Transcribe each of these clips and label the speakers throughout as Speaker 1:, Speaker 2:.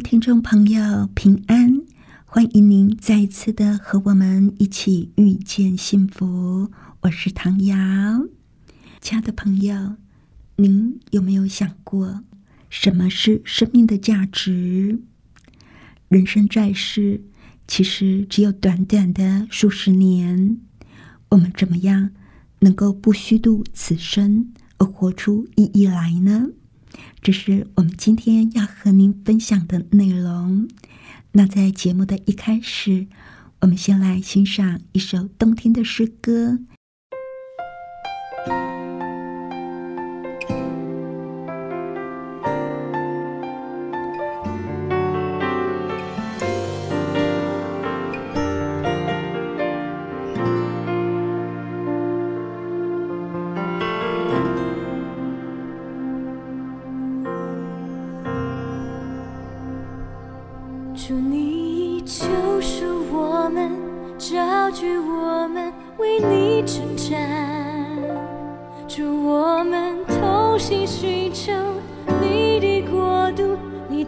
Speaker 1: 听众朋友，平安！欢迎您再一次的和我们一起遇见幸福。我是唐瑶，亲爱的朋友，您有没有想过什么是生命的价值？人生在世，其实只有短短的数十年，我们怎么样能够不虚度此生，而活出意义来呢？这是我们今天要和您分享的内容。那在节目的一开始，我们先来欣赏一首动听的诗歌。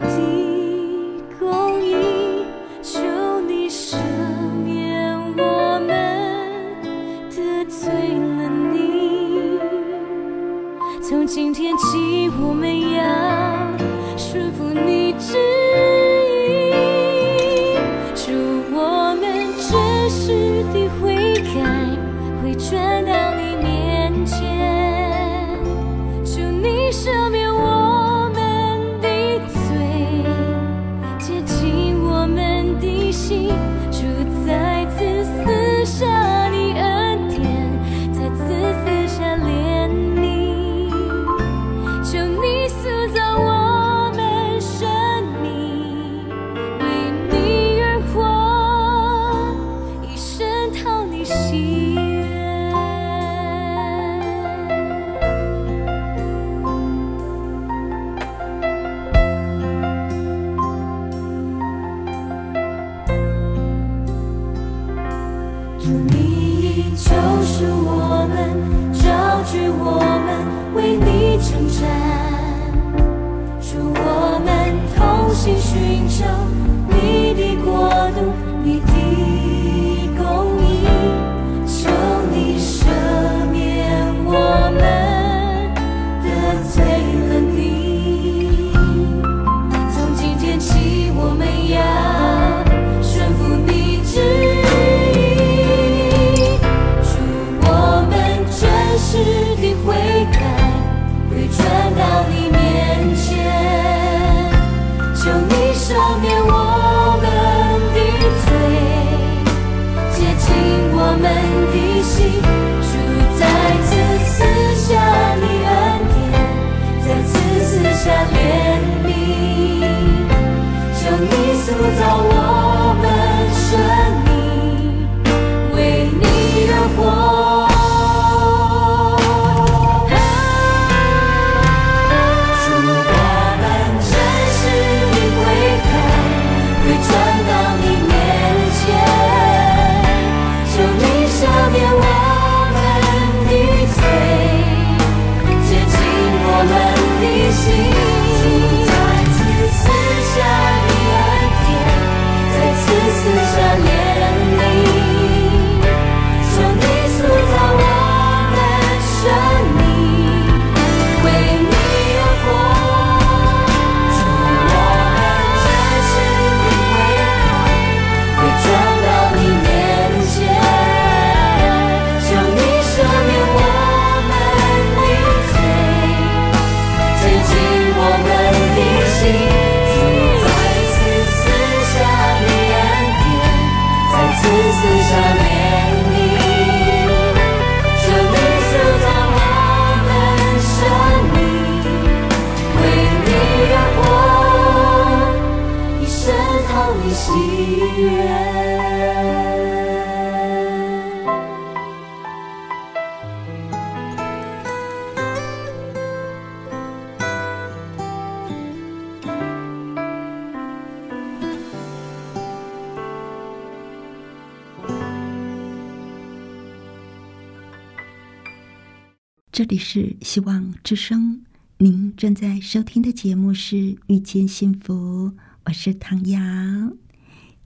Speaker 2: 度，我们的心住在此，赐下你恩典，在此赐下怜悯，求你塑造我。
Speaker 1: 这里是希望之声，您正在收听的节目是《遇见幸福》，我是唐瑶。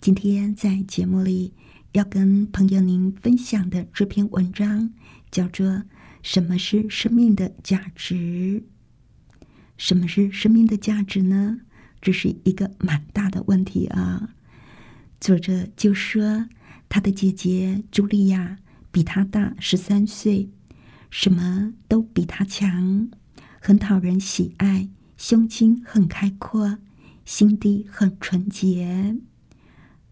Speaker 1: 今天在节目里要跟朋友您分享的这篇文章叫做《什么是生命的价值》。什么是生命的价值呢？这是一个蛮大的问题啊。作者就说，他的姐姐茱莉亚比他大十三岁。什么都比他强，很讨人喜爱，胸襟很开阔，心地很纯洁。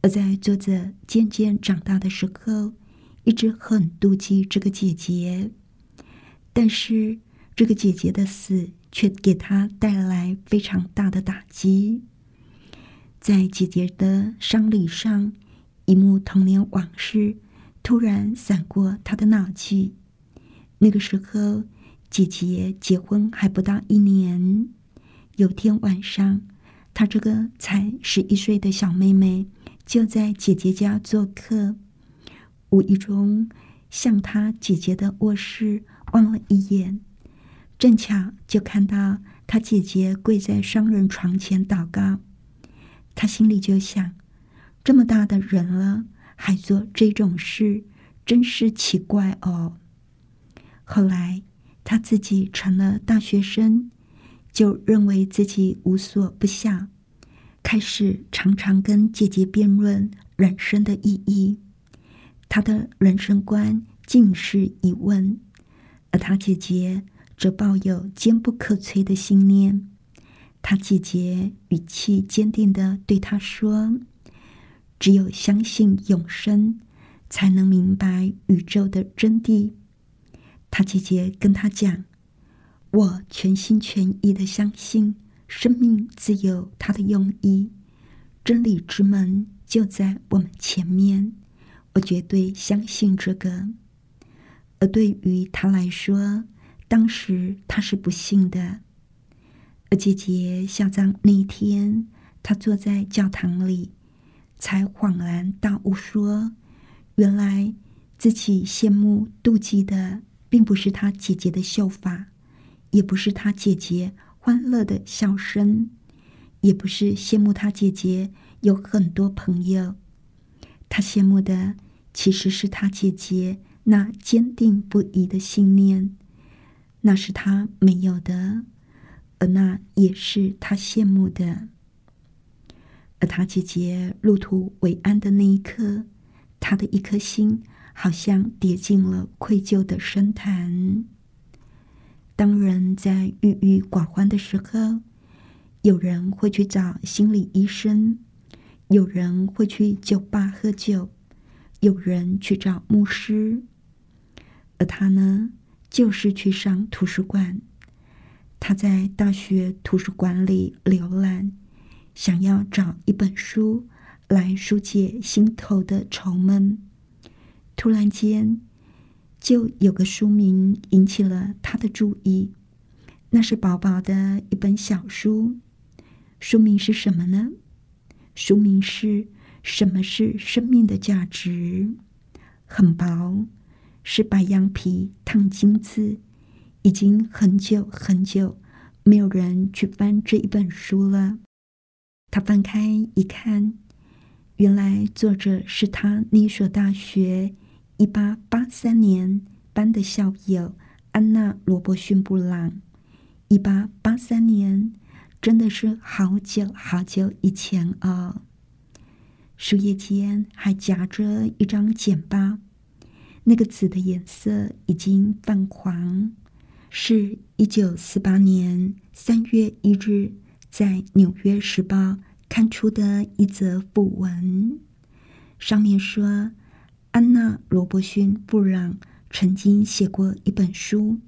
Speaker 1: 而在作者渐渐长大的时候，一直很妒忌这个姐姐。但是这个姐姐的死却给他带来非常大的打击。在姐姐的丧礼上，一幕童年往事突然闪过他的脑际。那个时候，姐姐结婚还不到一年。有天晚上，她这个才十一岁的小妹妹就在姐姐家做客，无意中向她姐姐的卧室望了一眼，正巧就看到她姐姐跪在双人床前祷告。她心里就想：这么大的人了，还做这种事，真是奇怪哦。后来，他自己成了大学生，就认为自己无所不晓，开始常常跟姐姐辩论人生的意义。他的人生观尽是疑问，而他姐姐则抱有坚不可摧的信念。他姐姐语气坚定的对他说：“只有相信永生，才能明白宇宙的真谛。”他姐姐跟他讲：“我全心全意的相信，生命自有它的用意，真理之门就在我们前面。我绝对相信这个。而对于他来说，当时他是不信的。而姐姐下葬那一天，他坐在教堂里，才恍然大悟，说：原来自己羡慕妒忌的。”并不是他姐姐的秀发，也不是他姐姐欢乐的笑声，也不是羡慕他姐姐有很多朋友。他羡慕的其实是他姐姐那坚定不移的信念，那是他没有的，而那也是他羡慕的。而他姐姐入土为安的那一刻，他的一颗心。好像跌进了愧疚的深潭。当人在郁郁寡欢的时候，有人会去找心理医生，有人会去酒吧喝酒，有人去找牧师，而他呢，就是去上图书馆。他在大学图书馆里浏览，想要找一本书来疏解心头的愁闷。突然间，就有个书名引起了他的注意。那是薄薄的一本小书，书名是什么呢？书名是《什么是生命的价值》。很薄，是白羊皮烫金字，已经很久很久没有人去翻这一本书了。他翻开一看，原来作者是他那所大学。一八八三年班的校友安娜·罗伯逊·布朗。一八八三年，真的是好久好久以前哦。书页间还夹着一张简报，那个纸的颜色已经泛黄，是一九四八年三月一日在《纽约时报》刊出的一则讣文，上面说。安娜·罗伯逊·布朗曾经写过一本书，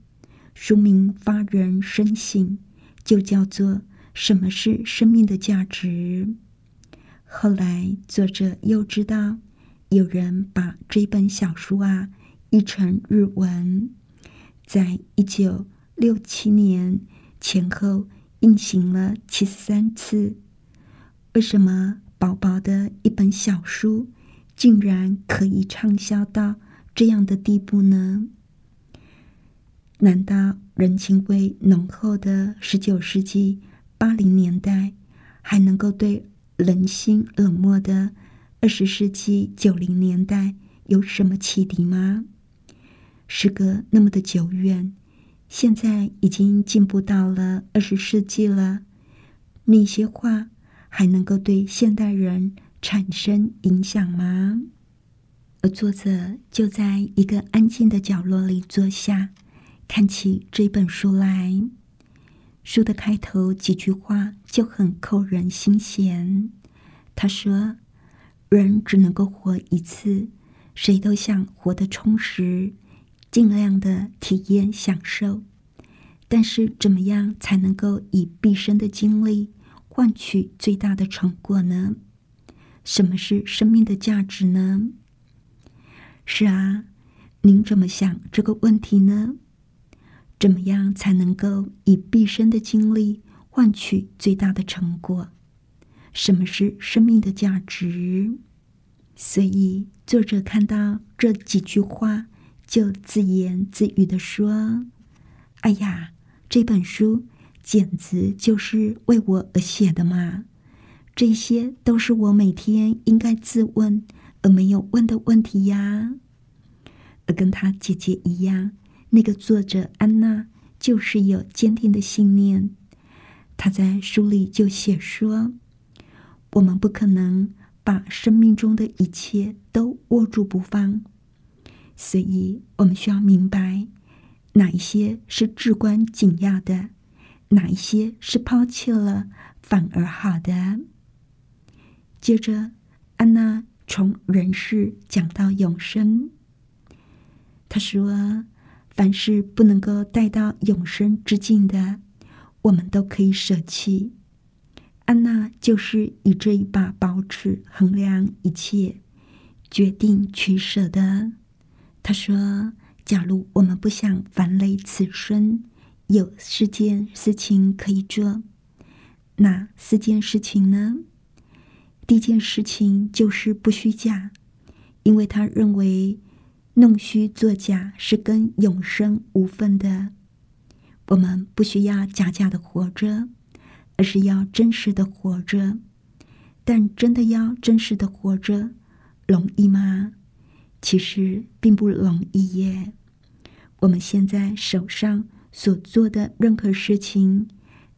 Speaker 1: 书名发人深省，就叫做《什么是生命的价值》。后来，作者又知道有人把这本小书啊译成日文，在一九六七年前后印行了七十三次。为什么薄薄的一本小书？竟然可以畅销到这样的地步呢？难道人情味浓厚的十九世纪八零年代，还能够对人心冷漠的二十世纪九零年代有什么启迪吗？时隔那么的久远，现在已经进步到了二十世纪了，那些话还能够对现代人产生影响吗？而作者就在一个安静的角落里坐下。看起这本书来，书的开头几句话就很扣人心弦。他说：“人只能够活一次，谁都想活得充实，尽量的体验享受。但是，怎么样才能够以毕生的精力换取最大的成果呢？什么是生命的价值呢？是啊，您怎么想这个问题呢？”怎么样才能够以毕生的精力换取最大的成果？什么是生命的价值？所以作者看到这几句话，就自言自语的说：“哎呀，这本书简直就是为我而写的嘛！这些都是我每天应该自问而没有问的问题呀。”而跟他姐姐一样。那个作者安娜就是有坚定的信念，她在书里就写说：“我们不可能把生命中的一切都握住不放，所以我们需要明白哪一些是至关紧要的，哪一些是抛弃了反而好的。”接着，安娜从人世讲到永生，她说。凡是不能够带到永生之境的，我们都可以舍弃。安娜就是以这一把宝尺衡量一切，决定取舍的。她说：“假如我们不想烦累此生，有四件事情可以做。哪四件事情呢？第一件事情就是不虚假，因为他认为。”弄虚作假是跟永生无分的。我们不需要假假的活着，而是要真实的活着。但真的要真实的活着，容易吗？其实并不容易耶。我们现在手上所做的任何事情，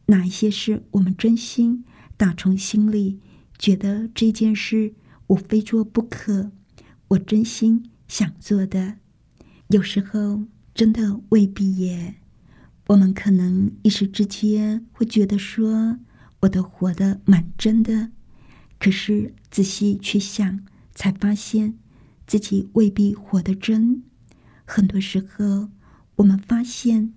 Speaker 1: 哪一些是我们真心打从心里觉得这件事我非做不可？我真心。想做的，有时候真的未必耶。我们可能一时之间会觉得说，我都活得蛮真的，可是仔细去想，才发现自己未必活得真。很多时候，我们发现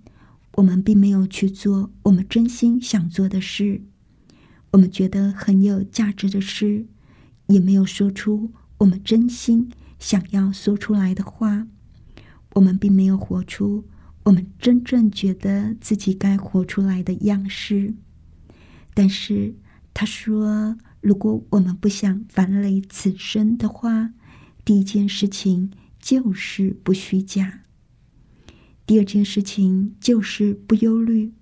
Speaker 1: 我们并没有去做我们真心想做的事，我们觉得很有价值的事，也没有说出我们真心。想要说出来的话，我们并没有活出我们真正觉得自己该活出来的样式。但是他说，如果我们不想反累此生的话，第一件事情就是不虚假；第二件事情就是不忧虑。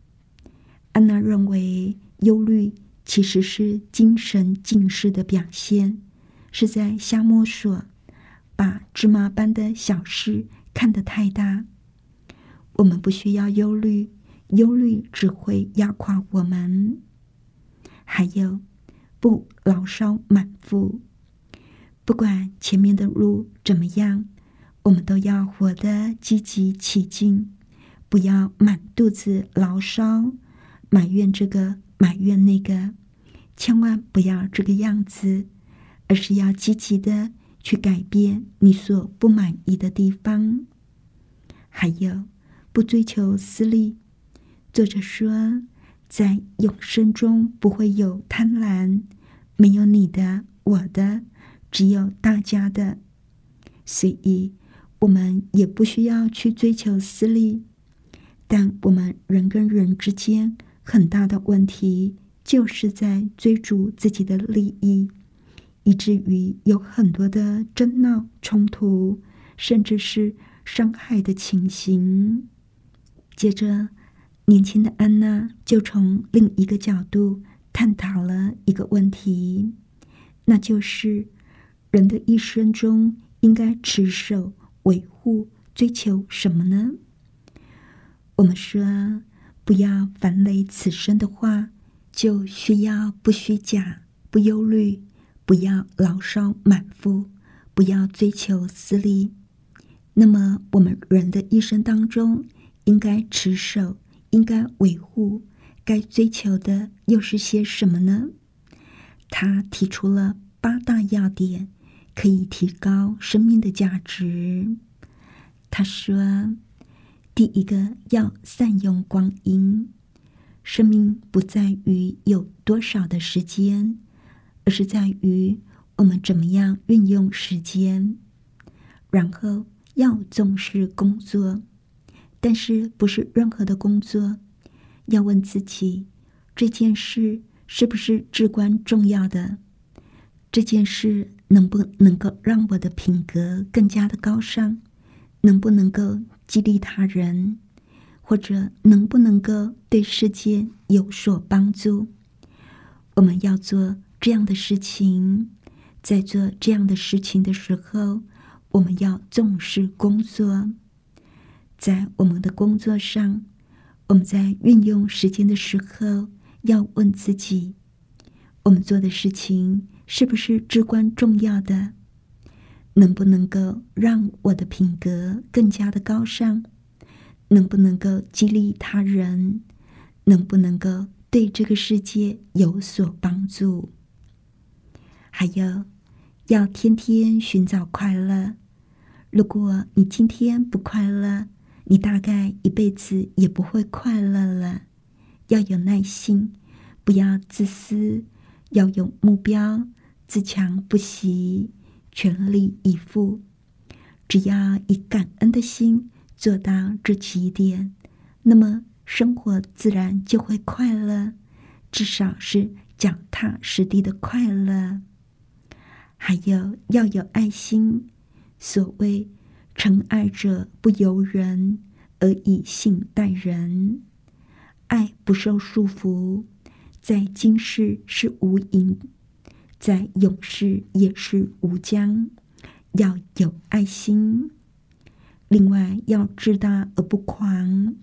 Speaker 1: 安娜认为，忧虑其实是精神近视的表现，是在瞎摸索。把芝麻般的小事看得太大，我们不需要忧虑，忧虑只会压垮我们。还有，不牢骚满腹，不管前面的路怎么样，我们都要活得积极起劲，不要满肚子牢骚，埋怨这个，埋怨那个，千万不要这个样子，而是要积极的。去改变你所不满意的地方，还有不追求私利。作者说，在永生中不会有贪婪，没有你的、我的，只有大家的。所以，我们也不需要去追求私利。但我们人跟人之间很大的问题，就是在追逐自己的利益。以至于有很多的争闹、冲突，甚至是伤害的情形。接着，年轻的安娜就从另一个角度探讨了一个问题，那就是人的一生中应该持守、维护、追求什么呢？我们说，不要烦累此生的话，就需要不虚假、不忧虑，不要牢骚满腹，不要追求私利。那么，我们人的一生当中，应该持守、应该维护、该追求的又是些什么呢？他提出了八大要点，可以提高生命的价值。他说：“第一个要善用光阴，生命不在于有多少的时间，而是在于我们怎么样运用时间。然后。”要重视工作，但是不是任何的工作。要问自己，这件事是不是至关重要的？这件事能不能够让我的品格更加的高尚？能不能够激励他人？或者能不能够对世界有所帮助？我们要做这样的事情，在做这样的事情的时候。我们要重视工作，在我们的工作上，我们在运用时间的时候，要问自己：我们做的事情是不是至关重要的？能不能够让我的品格更加的高尚？能不能够激励他人？能不能够对这个世界有所帮助？还有，要天天寻找快乐。如果你今天不快乐，你大概一辈子也不会快乐了。要有耐心，不要自私，要有目标，自强不息，全力以赴。只要以感恩的心做到这几点，那么生活自然就会快乐，至少是脚踏实地的快乐。还有要有爱心。所谓“诚爱者不由人，而以信待人”，爱不受束缚，在今世是无垠，在勇士也是无疆。要有爱心，另外要志大而不狂，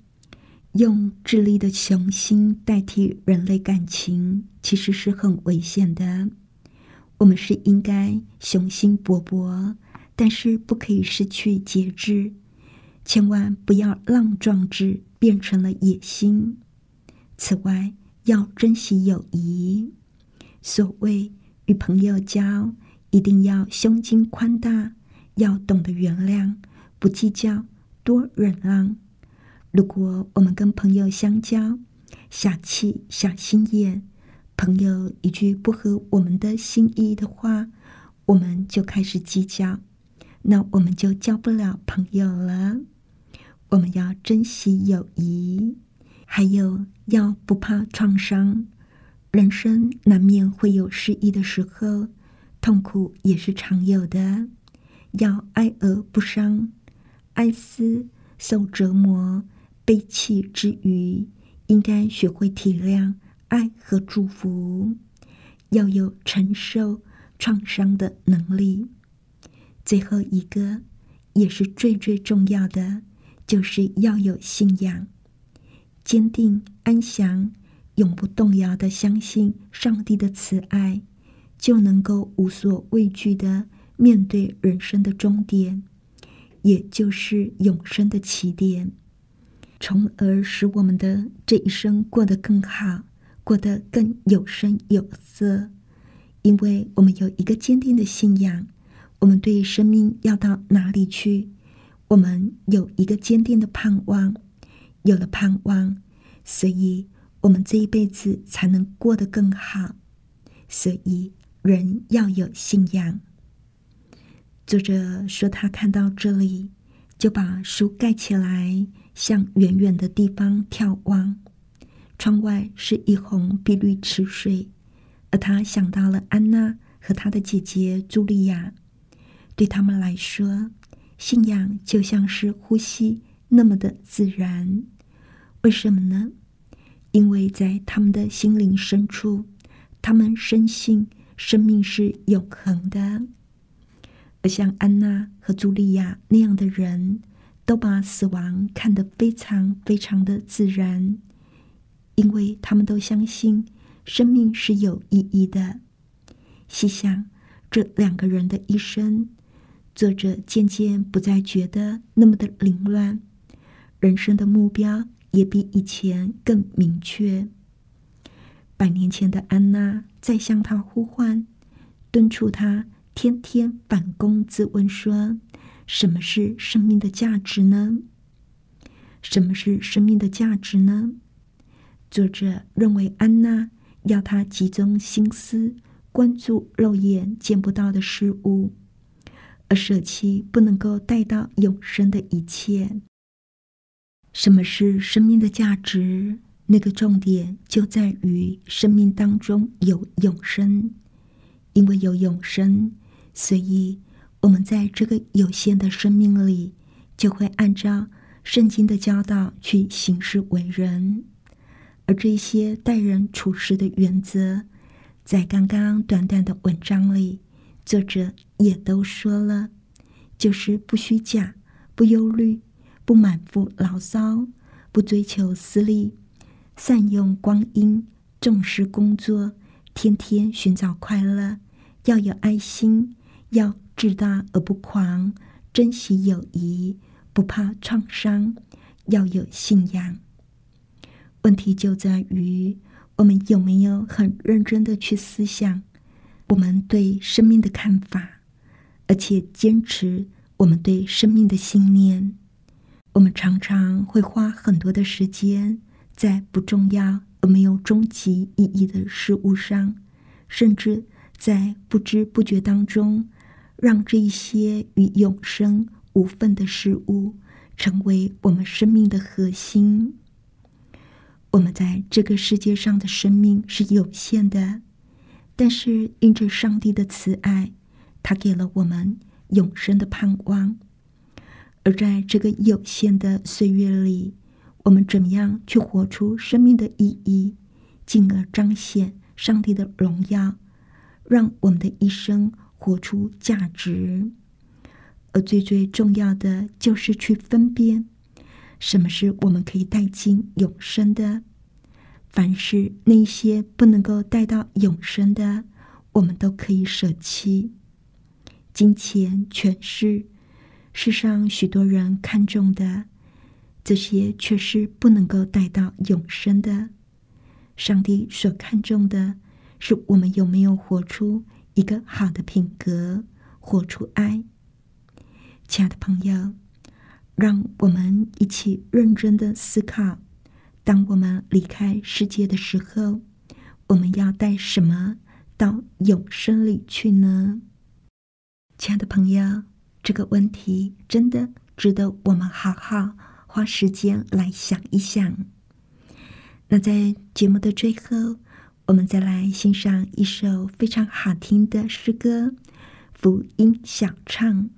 Speaker 1: 用智力的雄心代替人类感情，其实是很危险的。我们是应该雄心勃勃。但是不可以失去节制，千万不要让壮志变成了野心。此外，要珍惜友谊。所谓与朋友交，一定要胸襟宽大，要懂得原谅，不计较，多忍让。如果我们跟朋友相交，小气、小心眼，朋友一句不合我们的心意的话，我们就开始计较。那我们就交不了朋友了。我们要珍惜友谊，还有要不怕创伤。人生难免会有失意的时候，痛苦也是常有的。要爱而不伤，哀思受折磨、悲泣之余，应该学会体谅、爱和祝福。要有承受创伤的能力。最后一个，也是最最重要的，就是要有信仰，坚定安详，永不动摇的相信上帝的慈爱，就能够无所畏惧的面对人生的终点，也就是永生的起点，从而使我们的这一生过得更好，过得更有声有色，因为我们有一个坚定的信仰。我们对生命要到哪里去？我们有一个坚定的盼望，有了盼望，所以我们这一辈子才能过得更好。所以人要有信仰。作者说，他看到这里，就把书盖起来，向远远的地方眺望。窗外是一泓碧绿池水，而他想到了安娜和她的姐姐茱莉亚。对他们来说，信仰就像是呼吸那么的自然。为什么呢？因为在他们的心灵深处，他们深信生命是永恒的。而像安娜和茱莉亚那样的人，都把死亡看得非常非常的自然，因为他们都相信生命是有意义的。细想这两个人的一生，作者渐渐不再觉得那么的凌乱，人生的目标也比以前更明确。百年前的安娜在向他呼唤，敦促他。天天反躬自问：说什么是生命的价值呢？什么是生命的价值呢？作者认为，安娜要他集中心思关注肉眼见不到的事物，而舍弃不能够带到永生的一切。什么是生命的价值？那个重点就在于生命当中有永生，因为有永生。所以，我们在这个有限的生命里，就会按照圣经的教导去行事为人。而这些待人处事的原则，在刚刚短短的文章里，作者也都说了，就是不虚假、不忧虑、不满腹牢骚、不追求私利、善用光阴、重视工作、天天寻找快乐、要有爱心。要志大而不狂，珍惜友谊，不怕创伤，要有信仰。问题就在于我们有没有很认真的去思想我们对生命的看法，而且坚持我们对生命的信念。我们常常会花很多的时间在不重要而没有终极意义的事物上，甚至在不知不觉当中。让这一些与永生无分的事物成为我们生命的核心。我们在这个世界上的生命是有限的，但是因着上帝的慈爱，他给了我们永生的盼望。而在这个有限的岁月里，我们怎么样去活出生命的意义，进而彰显上帝的荣耀，让我们的一生。活出价值，而最最重要的就是去分辨什么是我们可以带进永生的，凡是那些不能够带到永生的，我们都可以舍弃。金钱、权势，世上许多人看重的，这些却是不能够带到永生的。上帝所看重的，是我们有没有活出。一个好的品格，活出爱。亲爱的朋友，让我们一起认真的思考：当我们离开世界的时候，我们要带什么到永生里去呢？亲爱的朋友，这个问题真的值得我们好好花时间来想一想。那在节目的最后。我们再来欣赏一首非常好听的诗歌《福音小唱》。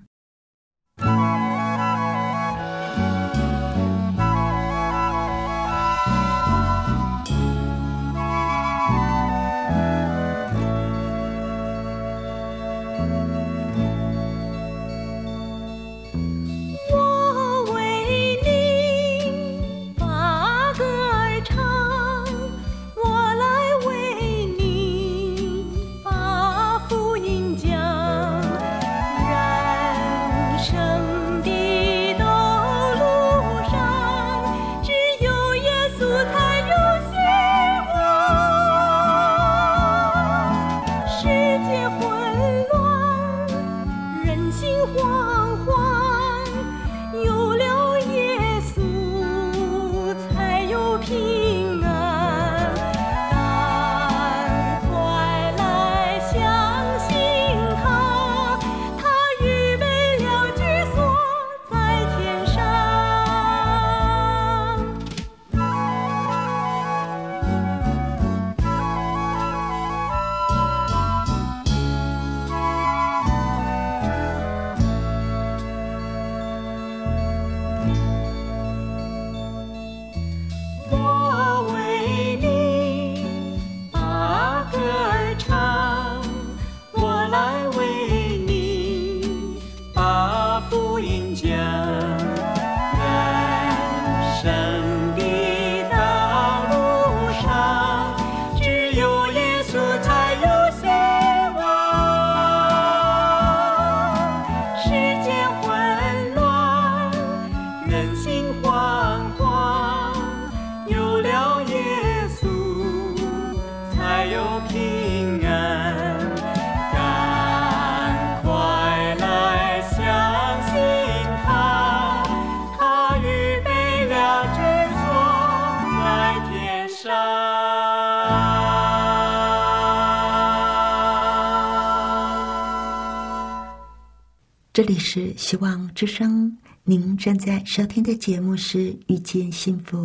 Speaker 1: 这里是希望之声，您正在收听的节目是《遇见幸福》，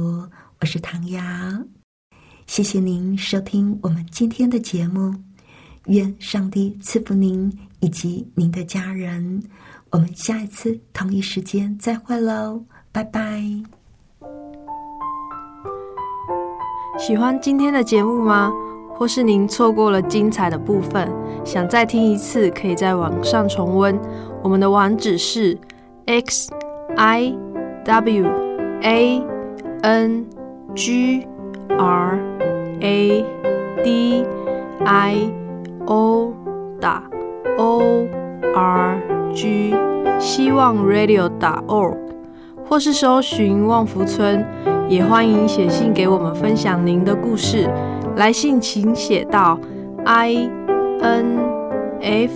Speaker 1: 我是唐瑶。谢谢您收听我们今天的节目，愿上帝赐福您以及您的家人。我们下一次同一时间再会喽，拜拜。
Speaker 2: 喜欢今天的节目吗？或是您错过了精彩的部分，想再听一次，可以在网上重温。我们的网址是 x i w a n g r a d i o 打 o r g 希望 radio 打 org，或是搜寻旺福村，也欢迎写信给我们分享您的故事。来信请写到 i n f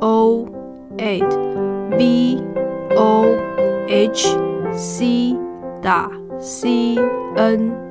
Speaker 2: o eight v o h c 打 c n。